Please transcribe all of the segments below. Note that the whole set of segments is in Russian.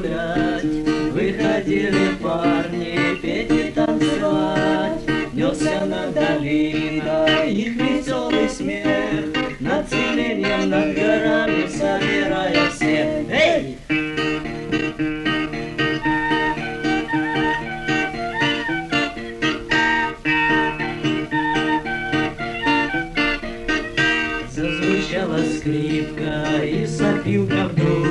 Выходили парни петь и танцевать, Несся над долиной их веселый смех, Над селением, над горами собирая всех. Эй! Зазвучала скрипка и сопилка вдруг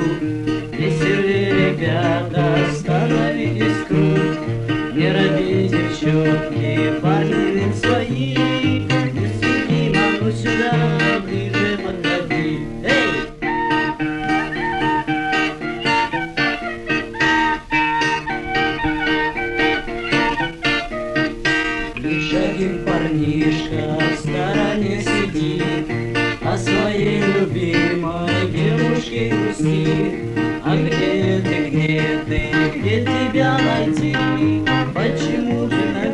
ведь свои Не суди маму сюда, ближе Эй! Один парнишка в стороне сидит, О своей любимой девушке грустит. А где ты, где ты, где тебя найти? Почему же на